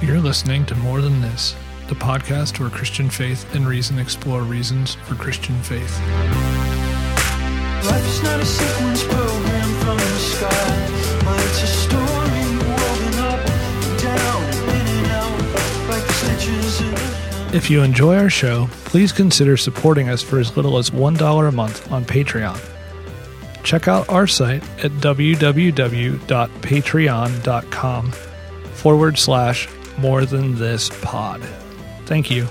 You're listening to More Than This, the podcast where Christian faith and reason explore reasons for Christian faith. Life is not a sequence program from the sky, but it's a story woven up and down and in and out like stitches in a If you enjoy our show, please consider supporting us for as little as $1 a month on Patreon. Check out our site at www.patreon.com forward slash more than this pod. Thank you.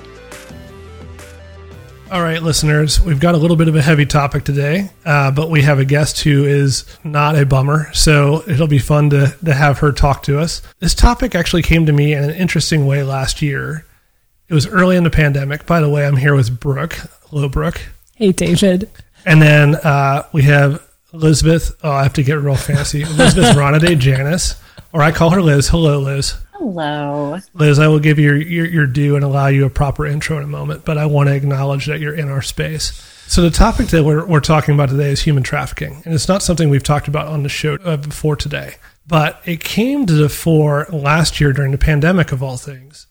All right, listeners, we've got a little bit of a heavy topic today, uh, but we have a guest who is not a bummer, so it'll be fun to, to have her talk to us. This topic actually came to me in an interesting way last year. It was early in the pandemic. By the way, I'm here with Brooke. Hello, Brooke. Hey, David. And then uh, we have Elizabeth. Oh, I have to get real fancy. Elizabeth Ranade Janis, or I call her Liz. Hello, Liz. Hello. Liz, I will give you your, your, your due and allow you a proper intro in a moment, but I want to acknowledge that you're in our space. So, the topic that we're, we're talking about today is human trafficking. And it's not something we've talked about on the show uh, before today, but it came to the fore last year during the pandemic, of all things.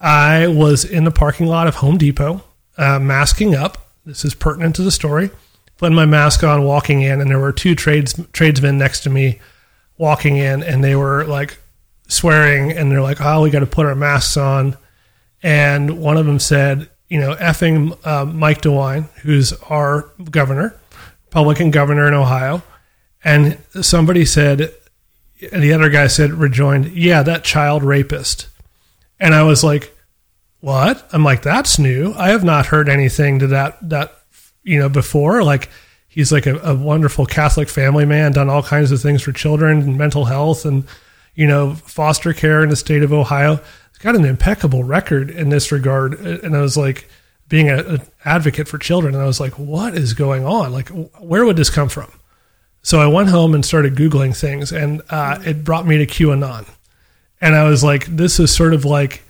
I was in the parking lot of Home Depot, uh, masking up. This is pertinent to the story. Putting my mask on, walking in, and there were two trades tradesmen next to me walking in, and they were like swearing, and they're like, "Oh, we got to put our masks on." And one of them said, "You know, effing uh, Mike DeWine, who's our governor, Republican governor in Ohio," and somebody said, and the other guy said, rejoined, "Yeah, that child rapist." And I was like, "What?" I'm like, "That's new. I have not heard anything to that that you know before." Like he's like a, a wonderful Catholic family man, done all kinds of things for children and mental health and you know foster care in the state of Ohio. He's got an impeccable record in this regard. And I was like, being an advocate for children, and I was like, "What is going on? Like, where would this come from?" So I went home and started googling things, and uh, it brought me to QAnon. And I was like, this is sort of like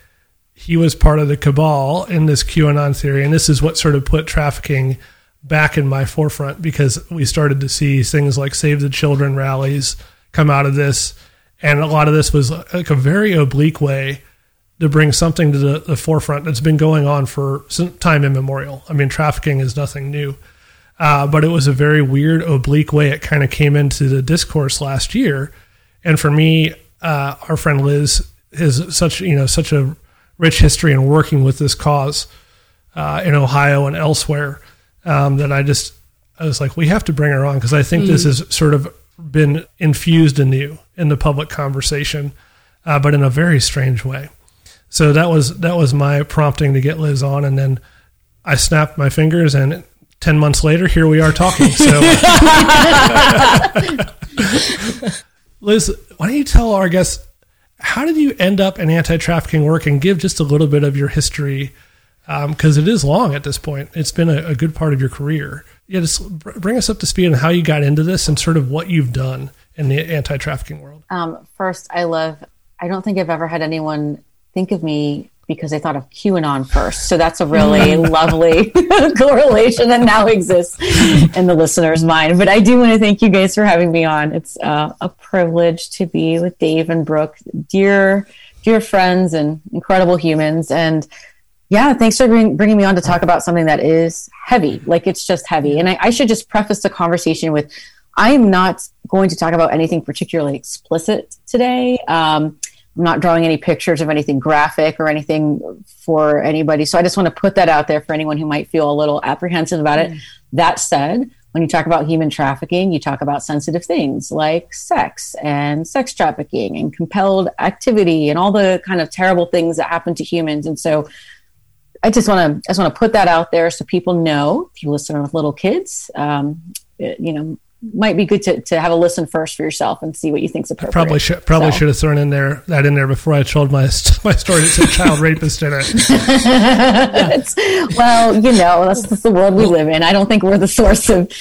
he was part of the cabal in this QAnon theory. And this is what sort of put trafficking back in my forefront because we started to see things like Save the Children rallies come out of this. And a lot of this was like a very oblique way to bring something to the, the forefront that's been going on for some time immemorial. I mean, trafficking is nothing new. Uh, but it was a very weird, oblique way it kind of came into the discourse last year. And for me, uh, our friend Liz has such you know such a rich history in working with this cause uh, in Ohio and elsewhere um, that I just I was like, we have to bring her on because I think this is sort of been infused anew in the public conversation, uh, but in a very strange way. So that was that was my prompting to get Liz on, and then I snapped my fingers, and ten months later, here we are talking. So. Liz, why don't you tell our guests how did you end up in anti-trafficking work and give just a little bit of your history because it is long at this point. It's been a, a, good part of your career. Yeah, just bring us up to speed on how you got into this and sort of what you've done in the anti-trafficking world. Um, first, I love. I don't think I've ever had anyone think of me because I thought of QAnon first. So that's a really lovely correlation that now exists in the listener's mind. But I do want to thank you guys for having me on. It's uh, a privilege to be with Dave and Brooke, dear, dear friends and incredible humans. And yeah, thanks for bring, bringing me on to talk about something that is heavy. Like it's just heavy. And I, I should just preface the conversation with I am not going to talk about anything particularly explicit today. Um, I'm not drawing any pictures of anything graphic or anything for anybody. So I just want to put that out there for anyone who might feel a little apprehensive about it. That said, when you talk about human trafficking, you talk about sensitive things like sex and sex trafficking and compelled activity and all the kind of terrible things that happen to humans. And so I just want to I just want to put that out there so people know if you listen with little kids, um, you know, might be good to, to have a listen first for yourself and see what you think's appropriate. Probably should probably so. should have thrown in there that in there before I told my my story. It said child rapist in it. well, you know, that's, that's, the world we live in. I don't think we're the source of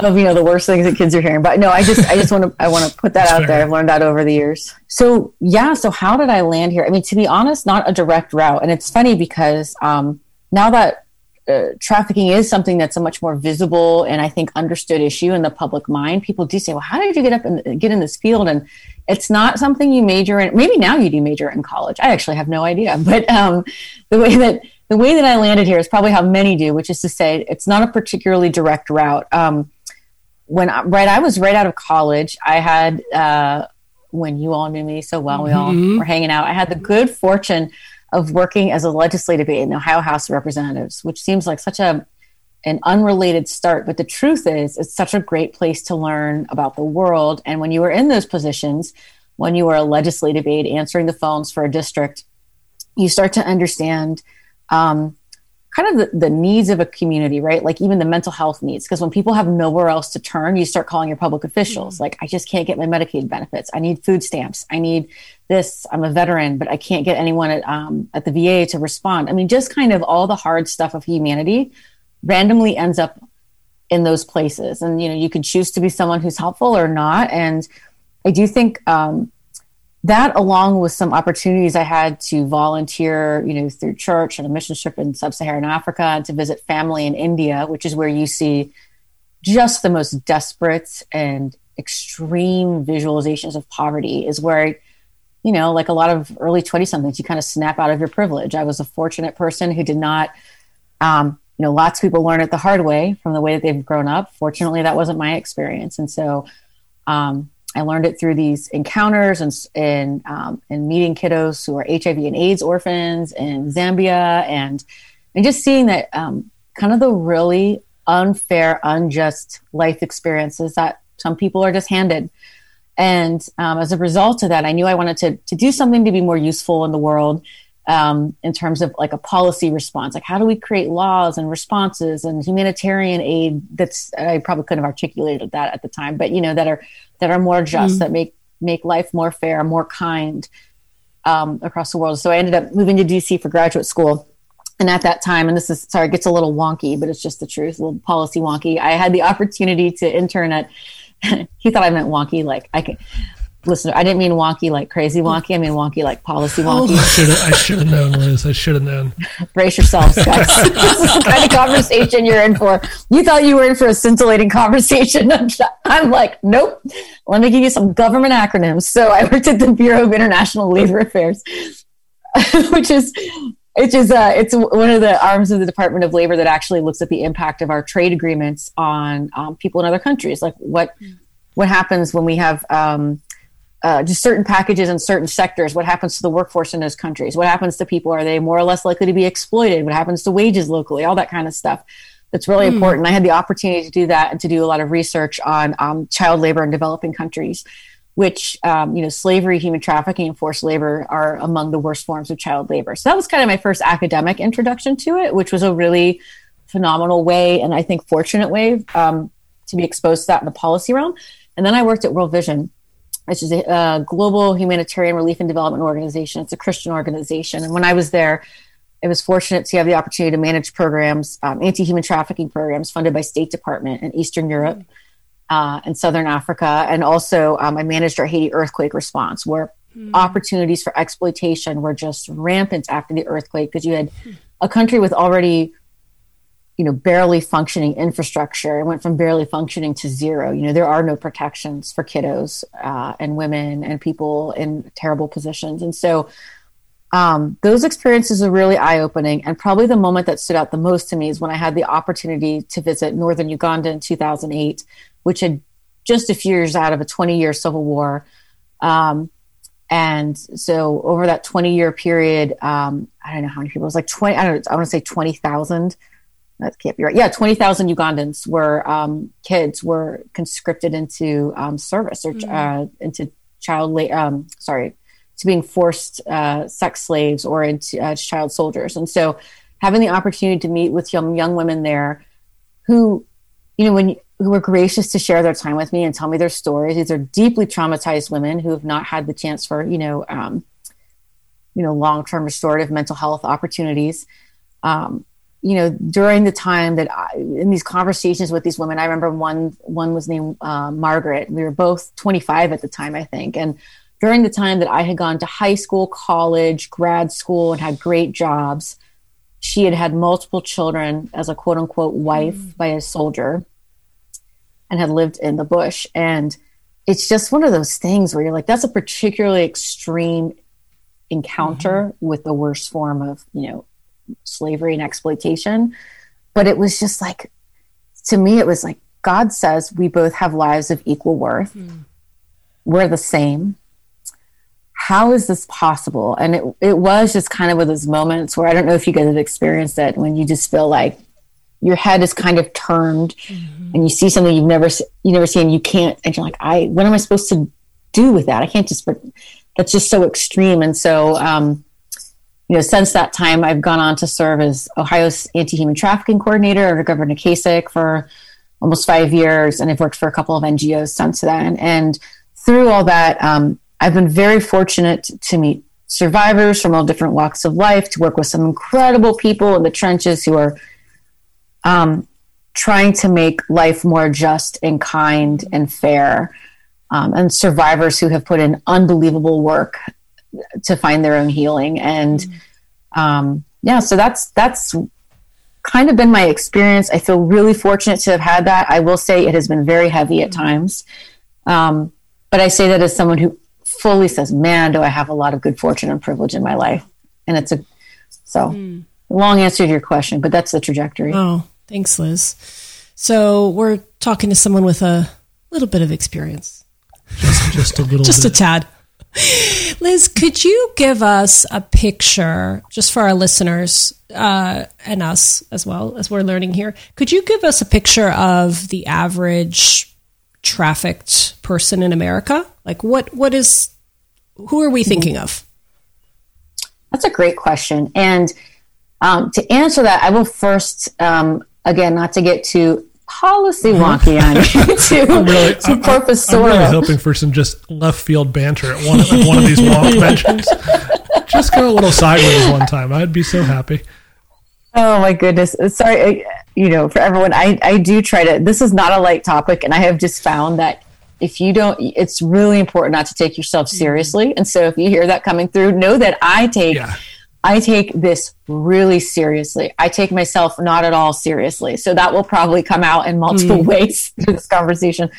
of you know the worst things that kids are hearing. But no, I just I just want to I want to put that that's out fair. there. I've learned that over the years. So yeah, so how did I land here? I mean, to be honest, not a direct route. And it's funny because um, now that uh, trafficking is something that's a much more visible and I think understood issue in the public mind. People do say, "Well, how did you get up and get in this field?" And it's not something you major in. Maybe now you do major in college. I actually have no idea, but um, the way that the way that I landed here is probably how many do, which is to say, it's not a particularly direct route. Um, when I, right, I was right out of college. I had uh, when you all knew me so well, we all were hanging out. I had the good fortune of working as a legislative aide in the Ohio House of Representatives, which seems like such a an unrelated start. But the truth is, it's such a great place to learn about the world. And when you were in those positions, when you were a legislative aide answering the phones for a district, you start to understand um, kind of the, the needs of a community, right? Like even the mental health needs. Because when people have nowhere else to turn, you start calling your public officials. Like, I just can't get my Medicaid benefits. I need food stamps. I need this. I'm a veteran, but I can't get anyone at, um, at the VA to respond. I mean, just kind of all the hard stuff of humanity randomly ends up in those places. And, you know, you can choose to be someone who's helpful or not. And I do think, um, that along with some opportunities I had to volunteer, you know, through church and a mission trip in sub-Saharan Africa and to visit family in India, which is where you see just the most desperate and extreme visualizations of poverty is where you know like a lot of early 20 somethings you kind of snap out of your privilege. I was a fortunate person who did not um, you know lots of people learn it the hard way from the way that they've grown up. Fortunately that wasn't my experience. And so um, I learned it through these encounters and and, um, and meeting kiddos who are HIV and AIDS orphans in Zambia, and and just seeing that um, kind of the really unfair, unjust life experiences that some people are just handed. And um, as a result of that, I knew I wanted to to do something to be more useful in the world. Um, in terms of like a policy response, like how do we create laws and responses and humanitarian aid? That's I probably couldn't have articulated that at the time, but you know that are that are more just, mm. that make make life more fair, more kind um, across the world. So I ended up moving to DC for graduate school. And at that time, and this is sorry, it gets a little wonky, but it's just the truth, a little policy wonky. I had the opportunity to intern at. he thought I meant wonky, like I can listen, I didn't mean wonky like crazy wonky. I mean wonky like policy wonky. Oh, I should have known, Liz. I should have known. Brace yourselves, guys. this is the kind of conversation you're in for. You thought you were in for a scintillating conversation. I'm like, nope. Let me give you some government acronyms. So I worked at the Bureau of International Labor Affairs, which is which is uh, it's one of the arms of the Department of Labor that actually looks at the impact of our trade agreements on um, people in other countries. Like what what happens when we have um, uh, just certain packages in certain sectors. What happens to the workforce in those countries? What happens to people? Are they more or less likely to be exploited? What happens to wages locally? All that kind of stuff. That's really mm. important. I had the opportunity to do that and to do a lot of research on um, child labor in developing countries, which um, you know, slavery, human trafficking, and forced labor are among the worst forms of child labor. So that was kind of my first academic introduction to it, which was a really phenomenal way and I think fortunate way um, to be exposed to that in the policy realm. And then I worked at World Vision which is a, a global humanitarian relief and development organization. It's a Christian organization. And when I was there, I was fortunate to have the opportunity to manage programs, um, anti-human trafficking programs funded by State Department in Eastern Europe uh, and Southern Africa. And also um, I managed our Haiti earthquake response where mm. opportunities for exploitation were just rampant after the earthquake because you had a country with already you know barely functioning infrastructure. It went from barely functioning to zero. You know there are no protections for kiddos uh, and women and people in terrible positions. And so um, those experiences are really eye-opening. And probably the moment that stood out the most to me is when i had the opportunity to visit northern uganda in 2008 which had just a few years out of a 20-year civil war. Um, and so over that 20 year period um, i don't know how many people it was like 20 i don't know i want to say 20000 that can't be right. Yeah, twenty thousand Ugandans were um, kids were conscripted into um, service or mm. uh, into child la- um, sorry to being forced uh, sex slaves or into uh, child soldiers. And so, having the opportunity to meet with young young women there, who you know when who were gracious to share their time with me and tell me their stories. These are deeply traumatized women who have not had the chance for you know um, you know long term restorative mental health opportunities. Um, you know, during the time that I, in these conversations with these women, I remember one one was named uh, Margaret. We were both 25 at the time, I think, and during the time that I had gone to high school, college, grad school, and had great jobs, she had had multiple children as a quote unquote wife by a soldier and had lived in the bush. And it's just one of those things where you're like, that's a particularly extreme encounter with the worst form of, you know, slavery and exploitation. But it was just like, to me, it was like, God says we both have lives of equal worth. We're the same. How is this possible? And it, it was just kind of with those moments where I don't know if you guys have experienced it when you just feel like your head is kind of turned and you see something you've never you never seen you can't and you're like I what am I supposed to do with that I can't just that's just so extreme and so um, you know since that time I've gone on to serve as Ohio's anti-human trafficking coordinator under Governor Kasich for almost five years and I've worked for a couple of NGOs since then. And through all that um, I've been very fortunate to meet survivors from all different walks of life to work with some incredible people in the trenches who are um, trying to make life more just and kind and fair, um, and survivors who have put in unbelievable work to find their own healing. And um, yeah, so that's that's kind of been my experience. I feel really fortunate to have had that. I will say it has been very heavy at times, um, but I say that as someone who fully says, "Man, do I have a lot of good fortune and privilege in my life." And it's a so long answer to your question, but that's the trajectory. Oh, thanks, Liz. So we're talking to someone with a little bit of experience, Just a little just a tad. Liz, could you give us a picture, just for our listeners uh, and us as well as we're learning here? Could you give us a picture of the average trafficked person in America? Like, what what is who are we thinking of? That's a great question. And um, to answer that, I will first, um, again, not to get too policy mm-hmm. wonky on you, to, really, to I- Professor. I'm really hoping for some just left field banter at one, at one of these walk conventions. Just go a little sideways one time. I'd be so happy. Oh my goodness. Uh, sorry, I- you know, for everyone, I, I do try to, this is not a light topic. And I have just found that if you don't, it's really important not to take yourself mm-hmm. seriously. And so if you hear that coming through, know that I take, Yeah. I take this really seriously. I take myself not at all seriously. So that will probably come out in multiple ways through this conversation.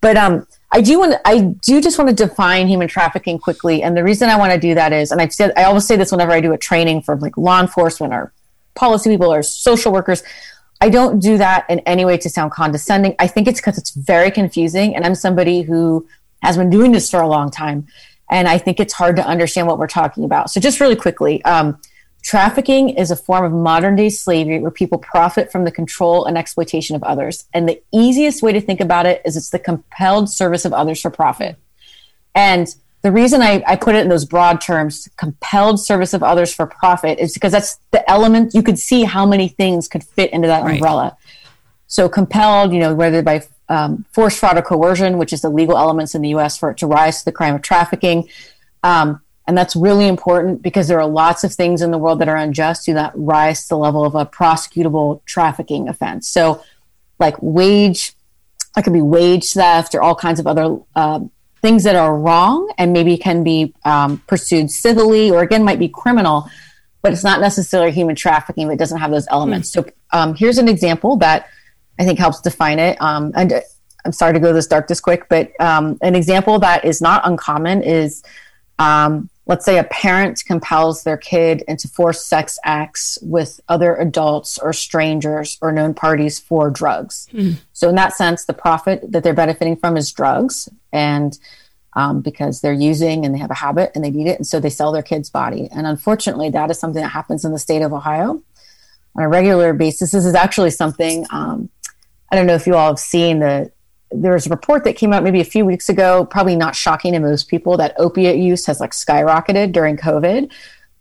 But um, I do want I do just want to define human trafficking quickly. And the reason I want to do that is, and I've said, I always say this whenever I do a training for like law enforcement or policy people or social workers. I don't do that in any way to sound condescending. I think it's because it's very confusing. And I'm somebody who has been doing this for a long time. And I think it's hard to understand what we're talking about. So, just really quickly um, trafficking is a form of modern day slavery where people profit from the control and exploitation of others. And the easiest way to think about it is it's the compelled service of others for profit. And the reason I, I put it in those broad terms, compelled service of others for profit, is because that's the element you could see how many things could fit into that Right. umbrella. So compelled, you know, whether by um, force, fraud, or coercion, which is the legal elements in the U.S. for it to rise to the crime of trafficking. Um, and that's really important because there are lots of things in the world that are unjust do not rise to the level of a prosecutable trafficking offense. So, like wage, that could be wage theft or all kinds of other uh, things that are wrong and maybe can be um, pursued civilly or again might be criminal, but it's not necessarily human trafficking that doesn't have those elements. So, um, here's an example that I think helps define it. Um, and uh, I'm sorry to go this dark this quick, but um, an example that is not uncommon is um, let's say a parent compels their kid into forced sex acts with other adults or strangers or known parties for drugs. So, in that sense, the profit that they're benefiting from is drugs. And um, because they're using and they have a habit and they need it. And so they sell their kid's body. And unfortunately, that is something that happens in the state of Ohio on a regular basis. This is actually something um, I don't know if you all have seen the. There was a report that came out maybe a few weeks ago, probably not shocking to most people, that opiate use has like skyrocketed during COVID,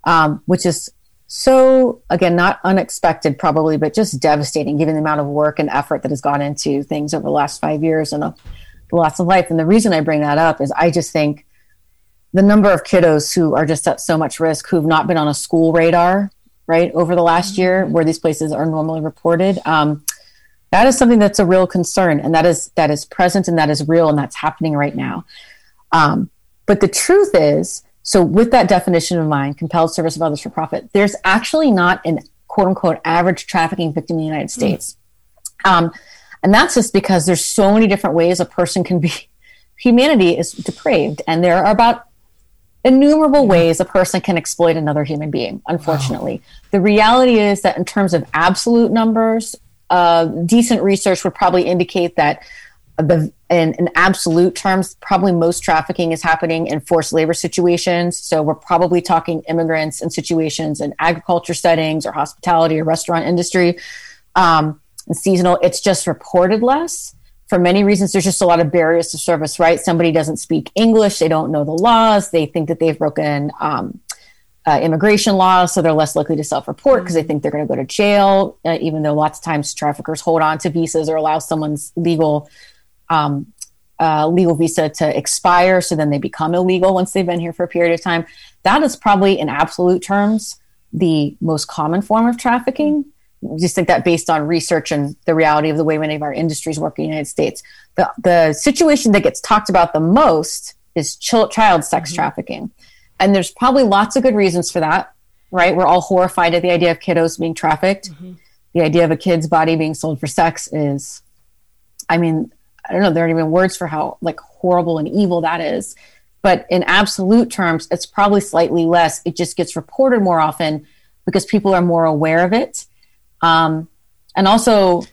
um, which is so again not unexpected probably, but just devastating given the amount of work and effort that has gone into things over the last five years and the, the loss of life. And the reason I bring that up is I just think the number of kiddos who are just at so much risk who've not been on a school radar right over the last year where these places are normally reported um, that is something that's a real concern and that is that is present and that is real and that's happening right now um, but the truth is so with that definition of mind compelled service of others for profit there's actually not an quote unquote average trafficking victim in the United States. Um, and that's just because there's so many different ways a person can be. Humanity is depraved, and there are about innumerable ways a person can exploit another human being. Unfortunately, the reality is that in terms of absolute numbers, uh, decent research would probably indicate that the in, in absolute terms, probably most trafficking is happening in forced labor situations. So we're probably talking immigrants in situations in agriculture settings or hospitality or restaurant industry. Um, and seasonal, it's just reported less. For many reasons, there's just a lot of barriers to service, right? Somebody doesn't speak English, they don't know the laws, they think that they've broken um, uh, immigration laws, so they're less likely to self-report because they think they're going to go to jail. Uh, even though lots of times traffickers hold on to visas or allow someone's legal um, uh, legal visa to expire, so then they become illegal once they've been here for a period of time. That is probably, in absolute terms, the most common form of trafficking. Just think that based on research and the reality of the way many of our industries work in the United States, the the situation that gets talked about the most is child sex trafficking. And there's probably lots of good reasons for that, right? We're all horrified at the idea of kiddos being trafficked. The idea of a kid's body being sold for sex is, I mean, I don't know, there aren't even words for how like horrible and evil that is. But in absolute terms, it's probably slightly less. It just gets reported more often because people are more aware of it. Um, and also,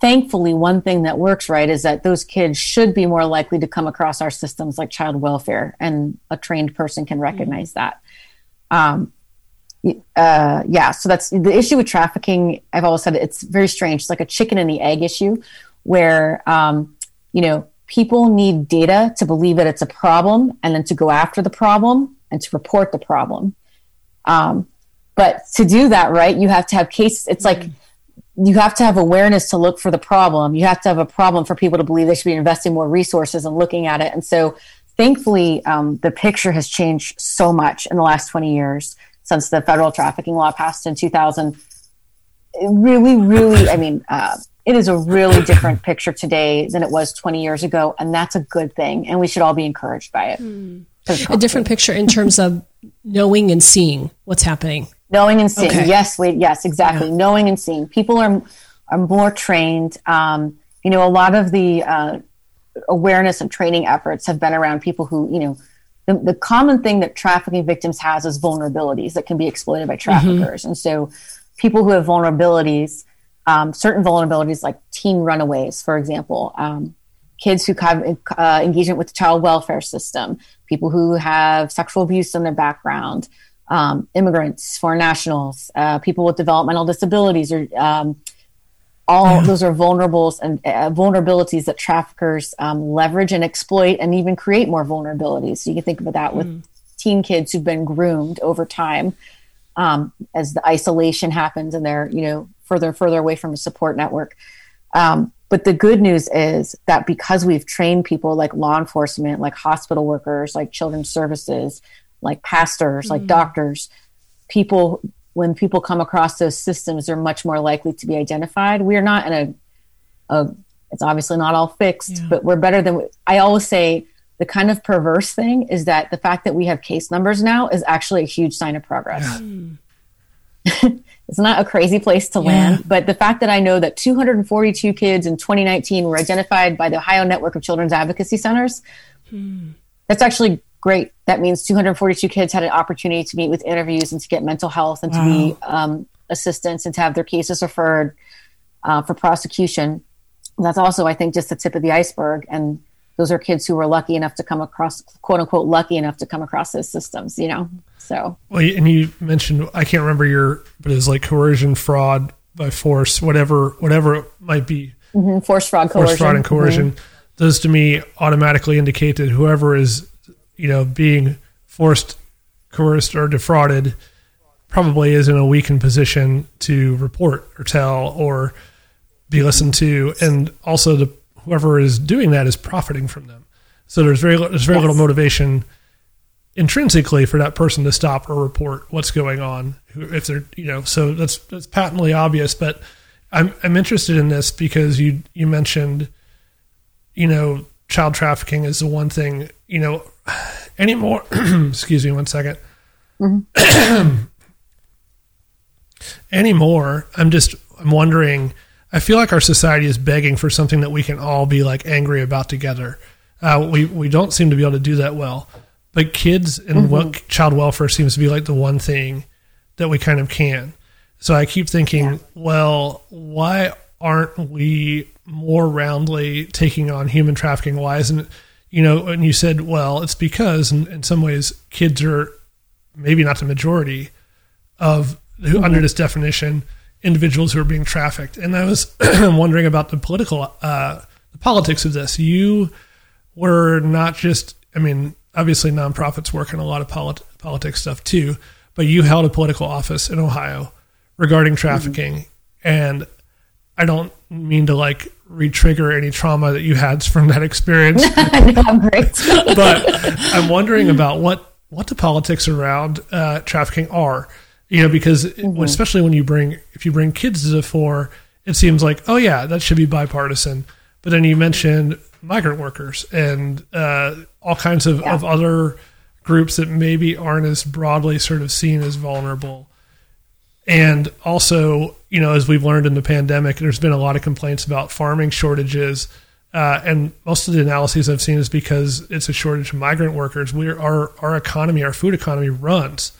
thankfully, one thing that works right is that those kids should be more likely to come across our systems like child welfare, and a trained person can recognize that. Um, uh, yeah, so that's the issue with trafficking. I've always said it's very strange. It's like a chicken and the egg issue, where um, you know people need data to believe that it's a problem, and then to go after the problem and to report the problem. Um, but to do that right, you have to have cases. It's like you have to have awareness to look for the problem. You have to have a problem for people to believe they should be investing more resources and looking at it. And so, thankfully, um, the picture has changed so much in the last 20 years since the federal trafficking law passed in 2000. It really, really, I mean, uh, it is a really different picture today than it was 20 years ago. And that's a good thing. And we should all be encouraged by it. A different picture in terms of knowing and seeing what's happening. Knowing and seeing. Okay. yes wait yes exactly. Knowing and seeing. People are are more trained. Um, you know a lot of the uh, awareness and training efforts have been around people who you know the, the common thing that trafficking victims has is vulnerabilities that can be exploited by traffickers. And so people who have vulnerabilities um, certain vulnerabilities like teen runaways for example um, kids who have uh, engagement with the child welfare system, people who have sexual abuse in their background, um, immigrants, foreign nationals, uh, people with developmental disabilities, or um, all those are vulnerables and uh, vulnerabilities that traffickers um, leverage and exploit, and even create more vulnerabilities. So you can think about that with teen kids who've been groomed over time um, as the isolation happens and they're you know further and further away from a support network. Um, but the good news is that because we've trained people like law enforcement, like hospital workers, like children's services, like pastors, like mm-hmm. doctors, people, when people come across those systems, they're much more likely to be identified. We are not in a, a it's obviously not all fixed, but we're better than, I always say, the kind of perverse thing is that the fact that we have case numbers now is actually a huge sign of progress. it's not a crazy place to land, but the fact that I know that 242 kids in 2019 were identified by the Ohio Network of Children's Advocacy Centers, hmm. that's actually great. That means 242 kids had an opportunity to meet with interviews and to get mental health and to be um, assistance and to have their cases referred uh, for prosecution. That's also, I think, just the tip of the iceberg. And those are kids who were lucky enough to come across, quote unquote, lucky enough to come across those systems, you know? So, Well, and you mentioned I can't remember your, but it's like coercion, fraud by force, whatever, whatever it might be, mhm, forced fraud, coercion. force, fraud, and coercion. Those to me automatically indicate that whoever is, you know, being forced, coerced, or defrauded probably is in a weakened position to report or tell or be listened to, and also the whoever is doing that is profiting from them. So there's very there's very little motivation intrinsically for that person to stop or report what's going on if they're you know so that's that's patently obvious but i'm i'm interested in this because you you mentioned you know child trafficking is the one thing you know anymore excuse me one second anymore. I'm just I'm wondering. I feel like our society is begging for something that we can all be like angry about together. Uh, we we don't seem to be able to do that well. But kids and wel- child welfare seems to be like the one thing that we kind of can. So I keep thinking, well, why aren't we more roundly taking on human trafficking? Why isn't it, you know? And you said, well, it's because in, in some ways kids are maybe not the majority of who under this definition individuals who are being trafficked. And I was wondering about the political uh, the politics of this. You were not just, I mean, obviously nonprofits work in a lot of polit- politics stuff too, but you held a political office in Ohio regarding trafficking. And I don't mean to like re-trigger any trauma that you had from that experience, great. but I'm wondering about what what the politics around uh, trafficking are. You know, because especially when you bring if you bring kids to the fore, it seems like oh yeah, that should be bipartisan. But then you mentioned migrant workers and uh, all kinds of, Yeah. of other groups that maybe aren't as broadly sort of seen as vulnerable. And also, you know, as we've learned in the pandemic, there's been a lot of complaints about farming shortages. Uh, and most of the analyses I've seen is because it's a shortage of migrant workers. We're, our, our economy, our food economy runs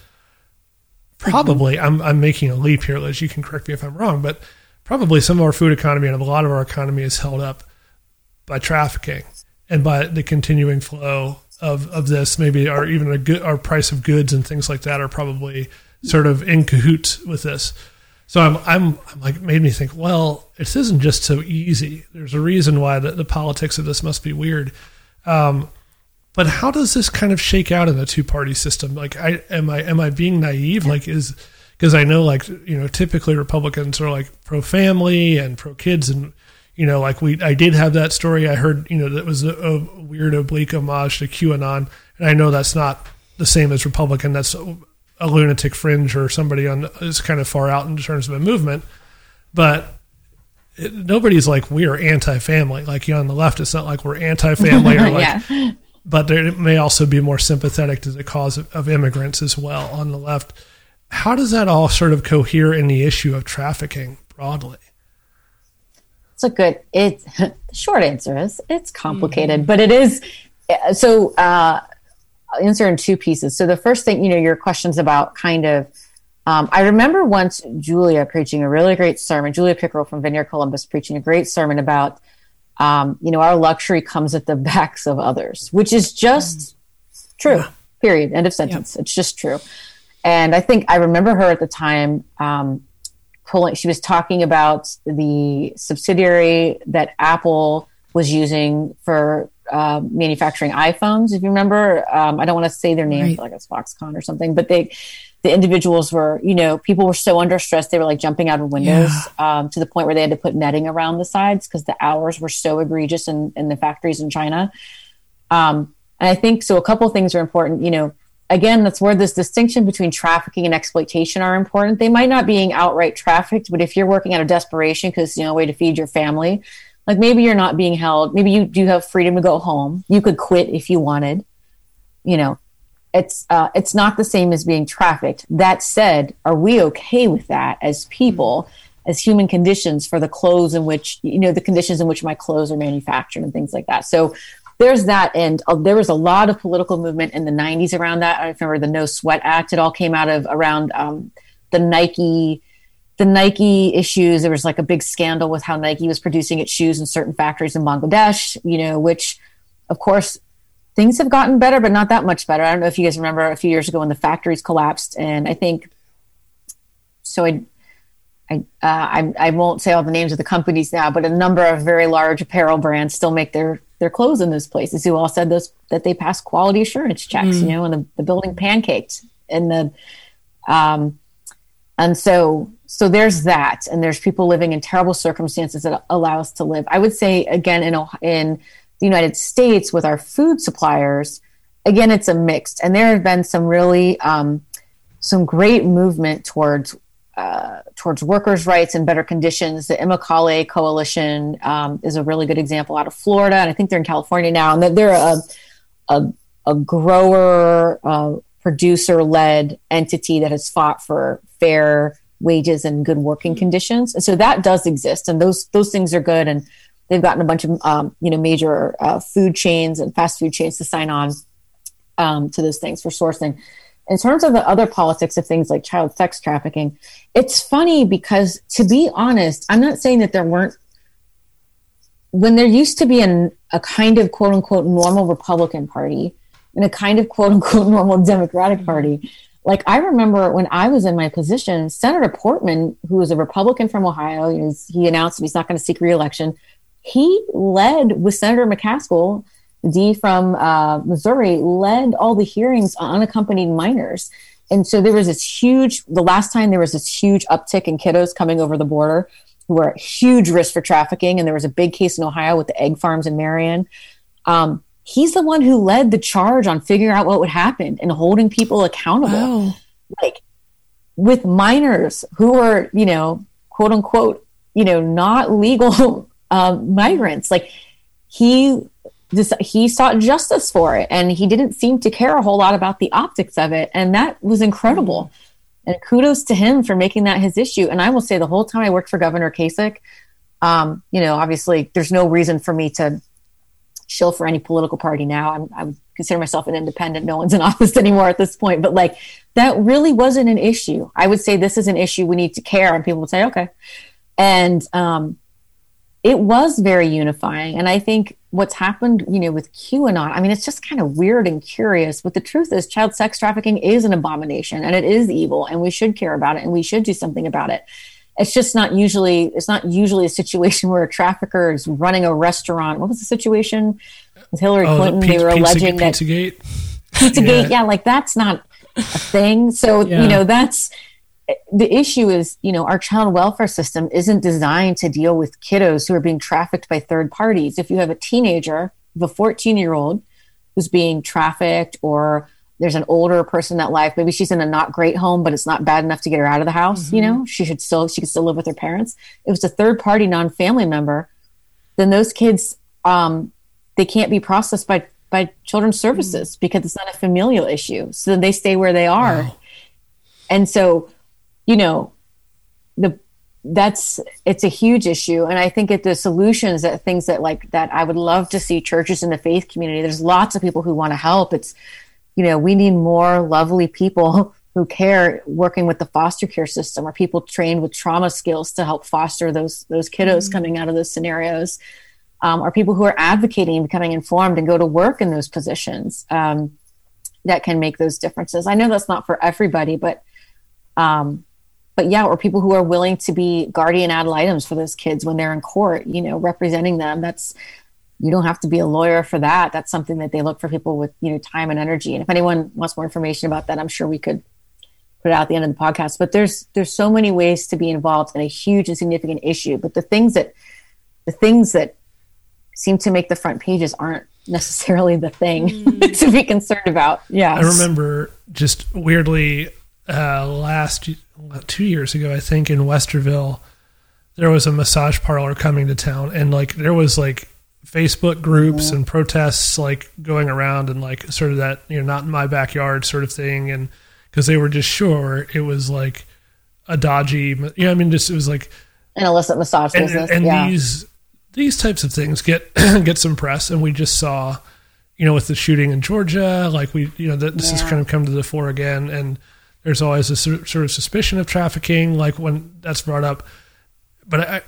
probably, I'm, I'm making a leap here, Liz. You can correct me if I'm wrong, but probably some of our food economy and a lot of our economy is held up by trafficking and by the continuing flow of, of this. Maybe our even a good, our price of goods and things like that are probably sort of in cahoots with this. So I'm, I'm, I'm like, made me think, well, this isn't just so easy. There's a reason why the, the politics of this must be weird. Um, but how does this kind of shake out in the two party system? Like, I am I am I being naive? Like, is because I know like you know typically Republicans are like pro family and pro kids and you know like we I did have that story I heard you know that was a, a weird oblique homage to QAnon and I know that's not the same as Republican that's a, a lunatic fringe or somebody on is kind of far out in terms of a movement but it, nobody's like we are anti-family like you know, on the left it's not like we're anti-family or like yeah. but there may also be more sympathetic to the cause of, of immigrants as well on the left. How does that all sort of cohere in the issue of trafficking broadly? It's a good. It's the short answer is it's complicated, but it is. So uh, I'll answer in two pieces. So the first thing, you know, your questions about kind of. Um, I remember once Julia preaching a really great sermon. Julia Pickerel from Vineyard Columbus preaching a great sermon about, um, you know, our luxury comes at the backs of others, which is just true. Period. End of sentence. It's just true. And I think I remember her at the time. Um, pulling she was talking about the subsidiary that apple was using for uh, manufacturing iphones if you remember um, i don't want to say their name Right. like it's foxconn or something but they the individuals were you know people were so under stress they were like jumping out of windows um, to the point where they had to put netting around the sides because the hours were so egregious in, in the factories in china um, and I think so. A couple of things are important. You know, again, that's where this distinction between trafficking and exploitation are important. They might not be being outright trafficked, but if you're working out of desperation because you know a way to feed your family, like maybe you're not being held. Maybe you do have freedom to go home. You could quit if you wanted. You know, it's uh, it's not the same as being trafficked. That said, are we okay with that as people? As human conditions for the clothes in which you know the conditions in which my clothes are manufactured and things like that. So there's that and uh, there was a lot of political movement in the 90s around that i remember the no sweat act it all came out of around um, the nike the nike issues there was like a big scandal with how nike was producing its shoes in certain factories in bangladesh you know which of course things have gotten better but not that much better i don't know if you guys remember a few years ago when the factories collapsed and i think so i I, uh, I I won't say all the names of the companies now, but a number of very large apparel brands still make their their clothes in those places. Who all said those that they pass quality assurance checks, you know, and the, the building pancaked and the um, and so so there's that, and there's people living in terrible circumstances that allow us to live. I would say again in in the United States with our food suppliers, again it's a mixed, and there have been some really um, some great movement towards uh, towards workers' rights and better conditions. The Immokalee Coalition um, is a really good example out of Florida, and I think they're in California now. And they're- a a, a grower uh, producer led entity that has fought for fair wages and good working conditions. And so that does exist, and those those things are good. And they've gotten a bunch of um, you know major uh, food chains and fast food chains to sign on um, to those things for sourcing. In terms of the other politics of things like child sex trafficking, it's funny because to be honest, I'm not saying that there weren't when there used to be an, a kind of quote unquote normal Republican Party and a kind of quote unquote normal Democratic Party. Like I remember when I was in my position, Senator Portman, who was a Republican from Ohio, he, announced he's not going to seek reelection. He led with Senator McCaskill, D from uh, Missouri, led all the hearings on unaccompanied minors. And so there was this huge, the last time there was this huge uptick in kiddos coming over the border who were at huge risk for trafficking. And there was a big case in Ohio with the egg farms in Marion. Um, he's the one who led the charge on figuring out what would happen and holding people accountable. Wow. like with minors who are you know quote unquote you know not legal um, migrants like he just he sought justice for it and he didn't seem to care a whole lot about the optics of it. And that was incredible. And kudos to him for making that his issue. And i will say the whole time i worked for governor kasich um, you know obviously there's no reason for me to shill for any political party now. I'm, I would consider myself an independent. No one's in office anymore at this point, but like that really wasn't an issue. I would say this is an issue we need to care, and people would say, okay. And um, it was very unifying. And I think what's happened, you know, with QAnon, I mean, it's just kind of weird and curious. But the truth is, child sex trafficking is an abomination and it is evil, and we should care about it and we should do something about it it's just not usually it's not usually a situation where a trafficker is running a restaurant. What was the situation with Hillary Oh, the Clinton? pizza, they were pizza, alleging that Pizzagate. Pizzagate, Yeah. yeah. like that's not a thing. So Yeah. you know that's the issue is you know our child welfare system isn't designed to deal with kiddos who are being trafficked by third parties. If you have a teenager, a 14 year old who's being trafficked or there's an older person in that life. Maybe she's in a not great home but it's not bad enough to get her out of the house you know? She should still she could still live with her parents. It was a third party non-family member then those kids um, they can't be processed by by children's services because it's not a familial issue. So then they stay where they are. And so you know the that's it's a huge issue. And i think that the solutions that things that like that i would love to see churches in the faith community there's lots of people who want to help. It's you know we need more lovely people who care working with the foster care system or people trained with trauma skills to help foster those those kiddos coming out of those scenarios um, or people who are advocating and becoming informed and go to work in those positions um, that can make those differences i know that's not for everybody but um, but yeah, or people who are willing to be guardian ad litems for those kids when they're in court, you know, representing them. That's you don't have to be a lawyer for that. That's something that they look for people with you know time and energy. And if anyone wants more information about that, I'm sure we could put it out at the end of the podcast. But there's there's so many ways to be involved in a huge and significant issue. But the things that the things that seem to make the front pages aren't necessarily the thing to be concerned about. Yeah, I remember just weirdly uh, last two years ago, I think in Westerville, there was a massage parlor coming to town, and like there was like Facebook groups and protests like going around, and like sort of that you know not in my backyard sort of thing, and because they were just sure it was like a dodgy, you know, I mean, just it was like an illicit massage and, business. and yeah. these these types of things get get some press. And we just saw you know with the shooting in Georgia like we you know that this has kind of come to the fore again. And there's always a sort of suspicion of trafficking like when that's brought up. But I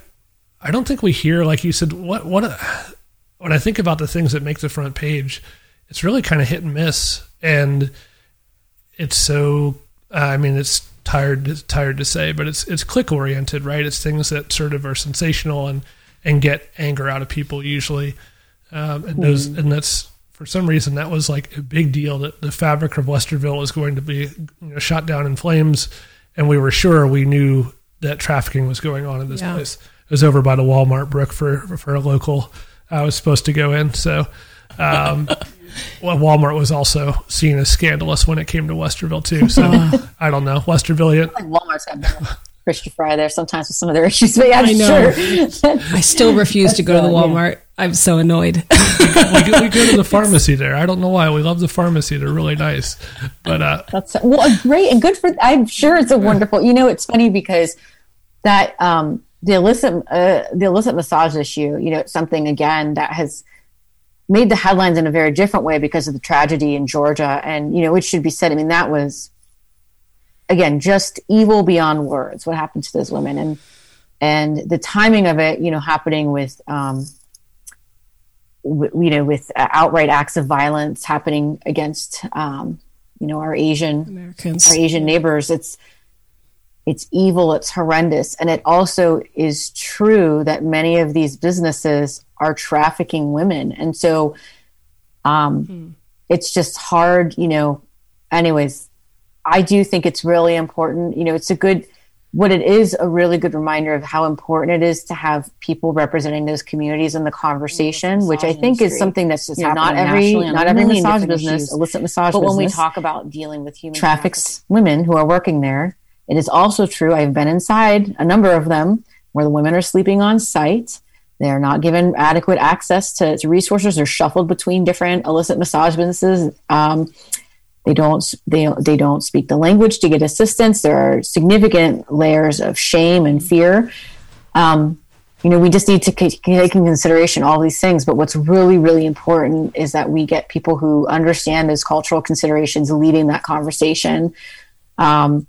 I don't think we hear like you said what what when I think about the things that make the front page it's really kind of hit and miss. And it's so uh, I mean it's tired it's tired to say but it's it's click oriented right? It's things that sort of are sensational and and get anger out of people usually. Um, and those and that's for some reason that was like a big deal that the fabric of Westerville was going to be you know, shot down in flames. And we were sure we knew that trafficking was going on in this Yeah. place. It was over by the Walmart Brooke for for a local I was supposed to go in so um, Walmart was also seen as scandalous when it came to Westerville too. So I don't know. Westerville, like Walmart's got better. Christian Fry there sometimes with some of their issues, but yeah, I'm I know. sure. I still refuse to go to the uh, yeah. Walmart. I'm so annoyed. we, go, we go to the pharmacy there. I don't know why. We love the pharmacy. They're really nice. But uh, That's well, great and good for. I'm sure it's a wonderful. You know, it's funny because that um, the illicit uh, the illicit massage issue. You know, it's something again that has made the headlines in a very different way because of the tragedy in Georgia, and you know, it should be said. I mean, that was again just evil beyond words. What happened to those women and and the timing of it, you know, happening with. Um, w- you know, with uh, outright acts of violence happening against, um, you know, our Asian Americans. our Asian neighbors. It's it's evil, it's horrendous, and it also is true that many of these businesses are trafficking women, and so um, it's just hard, you know. Anyways, I do think it's really important. You know, it's a good what it is a really good reminder of how important it is to have people representing those communities in the conversation, which I think is something that's just know, not every not every massage business, issues. illicit massage But business when we talk about dealing with human traffics women who are working there. It is also true. I've been inside a number of them where the women are sleeping on site. They are not given adequate access to, to resources. They're shuffled between different illicit massage businesses. Um, they don't they they don't speak the language to get assistance. There are significant layers of shame and fear. Um, you know, we just need to take in consideration all these things. But what's really, really important is that we get people who understand those cultural considerations leading that conversation, um,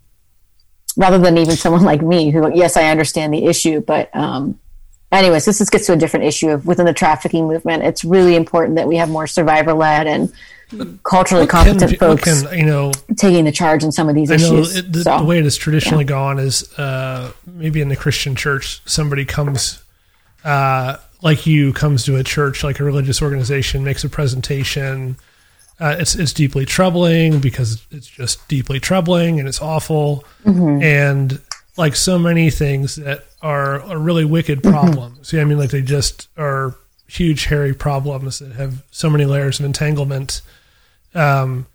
rather than even someone like me who, yes, I understand the issue, but um, anyways, this is, gets to a different issue of within the trafficking movement. It's really important that we have more survivor led and culturally what competent what folks can, you know, taking the charge in some of these I know issues. it, the, So- the way it has traditionally gone is uh, maybe in the Christian church, somebody comes, uh, like you, comes to a church, like a religious organization, makes a presentation. Uh, it's it's deeply troubling because it's just deeply troubling and it's awful, and like so many things that are, are really wicked problems. Yeah, I mean, like they just are huge, hairy problems that have so many layers of entanglement um,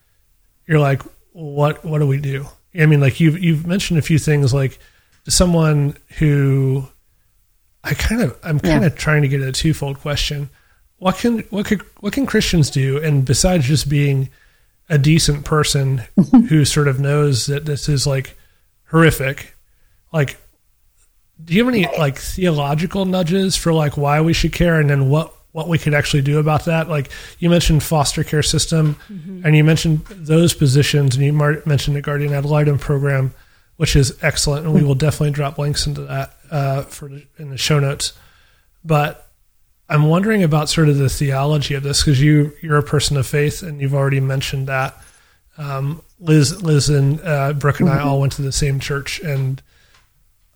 you're like, what what do we do? I mean, like you've you've mentioned a few things like someone who I kind of I'm kind of trying to get at a twofold question. What can what could what can Christians do? And besides just being a decent person who sort of knows that this is like horrific, like do you have any like theological nudges for like why we should care and then what what we could actually do about that? Like you mentioned foster care system and you mentioned those positions and you mar- mentioned the guardian ad litem program which is excellent and we will definitely drop links into that uh, for the, in the show notes. But i'm wondering about sort of the theology of this because you you're a person of faith and you've already mentioned that um, liz liz and uh, brooke and i all went to the same church and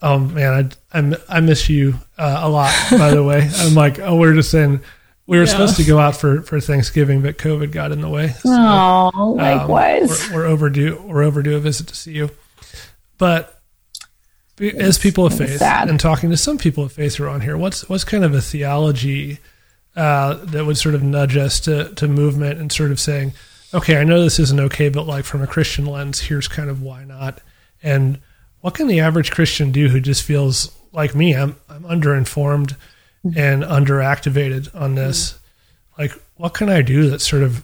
Oh man, I I, I miss you uh, a lot. By the way, I'm like, oh, we're just saying we were supposed to go out for, for Thanksgiving, but COVID got in the way. So, Oh, um, likewise. we're, we're overdue. We're overdue a visit to see you. But as people of faith sad. and talking to some people of faith who are on here, what's what's kind of a theology uh, that would sort of nudge us to to movement and sort of saying, okay, I know this isn't okay, but like from a Christian lens, here's kind of why not. And what can the average Christian do who just feels like me? I'm I'm underinformed and underactivated on this. Like, what can I do that sort of,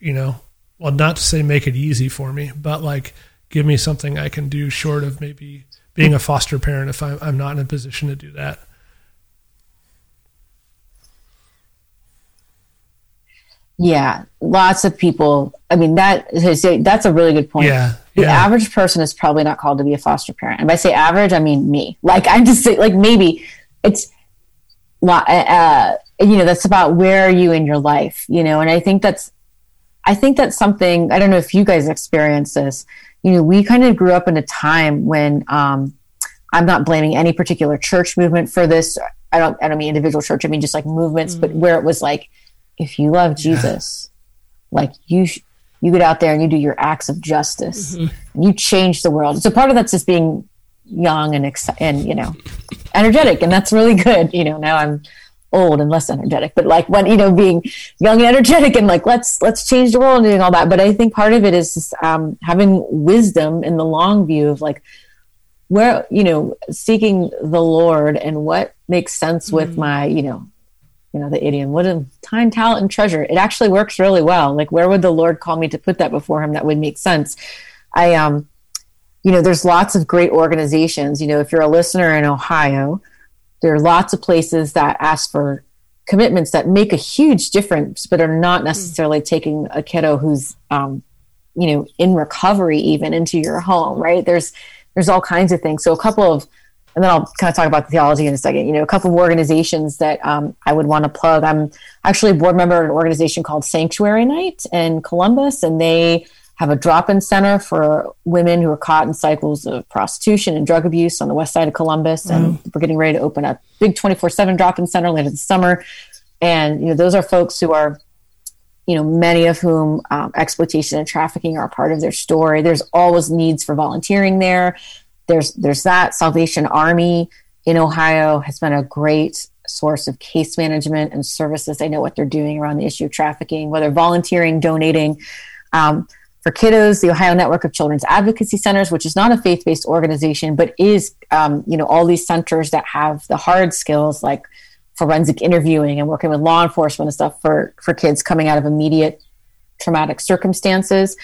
you know, well, not to say make it easy for me, but like give me something I can do short of maybe being a foster parent if I'm, I'm not in a position to do that. Yeah, lots of people. I mean, that that's a really good point. Yeah, the yeah. average person is probably not called to be a foster parent. And by say average, I mean me. Like I'm just like maybe it's, uh, you know, that's about where are you in your life, you know. And I think that's, I think that's something. I don't know if you guys experience this. You know, we kind of grew up in a time when um, I'm not blaming any particular church movement for this. I don't. I don't mean individual church. I mean just like movements, but where it was like, if you love Jesus, like you, sh- you get out there and you do your acts of justice. And you change the world. So part of that's just being young and ex- and you know, energetic, and that's really good. You know, now I'm old and less energetic, but like when you know, being young and energetic and like let's let's change the world and doing all that. But I think part of it is just, um, having wisdom in the long view of like where you know seeking the lord and what makes sense with my you know you know the idiom what is time talent and treasure. It actually works really well. Like where would the lord call me to put that before him that would make sense? I um you know there's lots of great organizations. You know if you're a listener in ohio there are lots of places that ask for commitments that make a huge difference but are not necessarily taking a kiddo who's um, you know in recovery even into your home right there's there's all kinds of things so a couple of and then I'll kind of talk about the theology in a second. You know, a couple of organizations that um, I would want to plug. I'm actually a board member of an organization called Sanctuary Night in Columbus, and they have a drop-in center for women who are caught in cycles of prostitution and drug abuse on the west side of Columbus. And we're getting ready to open a big 24/7 drop-in center later this summer. And you know, those are folks who are you know, many of whom um, exploitation and trafficking are a part of their story. There's always needs for volunteering there. There's there's that Salvation Army in Ohio has been a great source of case management and services. They know what they're doing around the issue of trafficking, whether volunteering, donating. Um, for kiddos, the Ohio Network of Children's Advocacy Centers, which is not a faith-based organization, but is um, you know all these centers that have the hard skills like forensic interviewing and working with law enforcement and stuff for for kids coming out of immediate traumatic circumstances.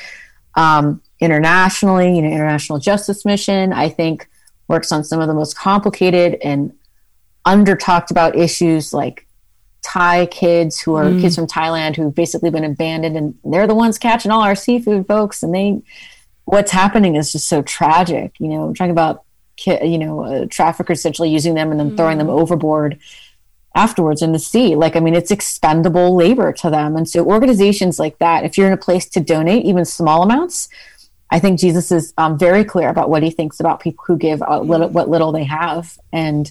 Um, internationally, you know, International Justice Mission, I think works on some of the most complicated and under talked about issues like Thai kids who are kids from Thailand who've basically been abandoned and they're the ones catching all our seafood folks. And they what's happening is just so tragic. You know I'm talking about ki- you know uh, traffickers essentially using them and then throwing them overboard afterwards in the sea. Like i mean it's expendable labor to them. And so organizations like that if you're in a place to donate even small amounts i think jesus is um, very clear about what he thinks about people who give uh, little, what little they have. And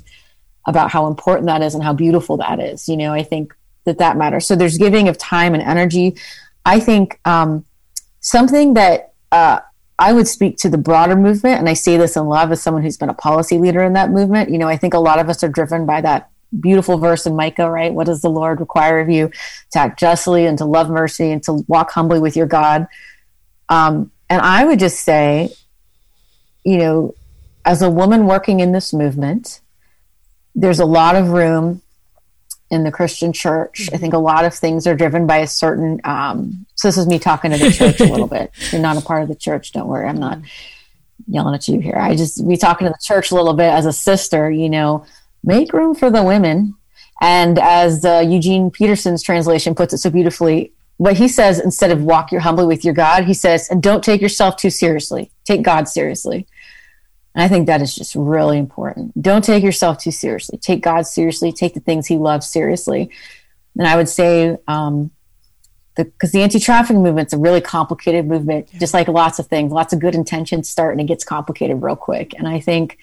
about how important that is and how beautiful that is you know i think that that matters so there's giving of time and energy i think um, something that uh, I would speak to the broader movement, and I say this in love as someone who's been a policy leader in that movement. You know, I think a lot of us are driven by that beautiful verse in Micah, right? What does the Lord require of you? To act justly and to love mercy and to walk humbly with your God. Um, and I would just say, you know, as a woman working in this movement, there's a lot of room in the Christian church. I think a lot of things are driven by a certain. Um, so this is me talking to the church a little bit. You're not a part of the church. Don't worry. I'm not yelling at you here. I just be talking to the church a little bit as a sister. You know, make room for the women. And as uh, Eugene Peterson's translation puts it so beautifully, what he says instead of walk your humbly with your God, he says, and don't take yourself too seriously. Take God seriously. And I think that is just really important. Don't take yourself too seriously. Take God seriously. Take the things He loves seriously. And I would say, um, because the, anti-trafficking movement's a really complicated movement, just like lots of things. Lots of good intentions start, and it gets complicated real quick. And I think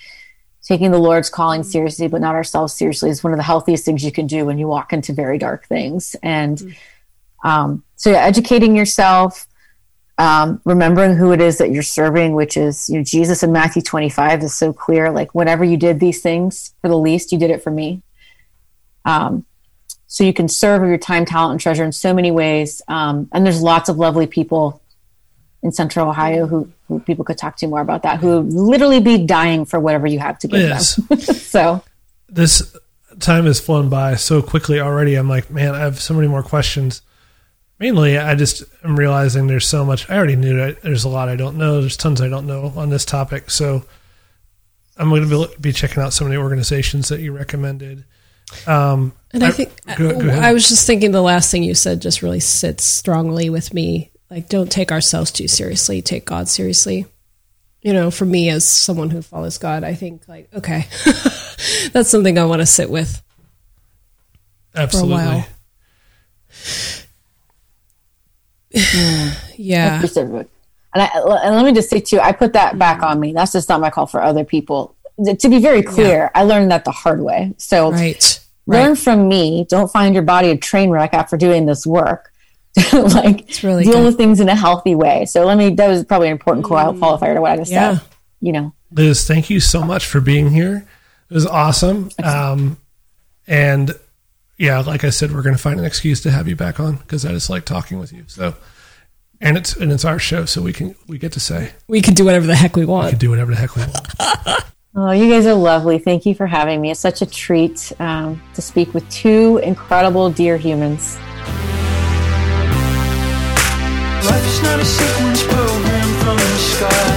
taking the Lord's calling seriously, but not ourselves seriously, is one of the healthiest things you can do when you walk into very dark things. And um, so, yeah, educating yourself um, remembering who it is that you're serving, which is you know, Jesus in Matthew 25 is so clear. Like, whenever you did these things for the least, you did it for me. Um, so you can serve your time, talent, and treasure in so many ways. Um, and there's lots of lovely people in Central Ohio who, who people could talk to more about that, who would literally be dying for whatever you have to give Yes. them. so this time has flown by so quickly already. I'm like, man, I have so many more questions. Mainly, I just am realizing there's so much. I already knew that there's a lot I don't know. There's tons I don't know on this topic. So I'm going to be, be checking out some of the organizations that you recommended. Um, And I, think go, go. I was just thinking the last thing you said just really sits strongly with me. Like, don't take ourselves too seriously. Take God seriously. You know, for me as someone who follows God, I think like, okay, that's something I want to sit with. absolutely. While. Yeah. specific. And, I, and let me just say too, I put that back on me. That's just not my call for other people. To be very clear, I learned that the hard way. So Right. learn Right. from me. Don't find your body a train wreck after doing this work. like really deal good. with things in a healthy way. So let me. That was probably an important qual- qualifier to what I just Yeah. said. You know, Liz, thank you so much for being here. It was awesome. Um, and yeah, like I said, we're going to find an excuse to have you back on because I just like talking with you. So, and it's and it's our show, so we can we get to say we can do whatever the heck we want. We can do whatever the heck we want. oh, you guys are lovely. Thank you for having me. It's such a treat um, to speak with two incredible dear humans. Life's not a sequence program from the sky.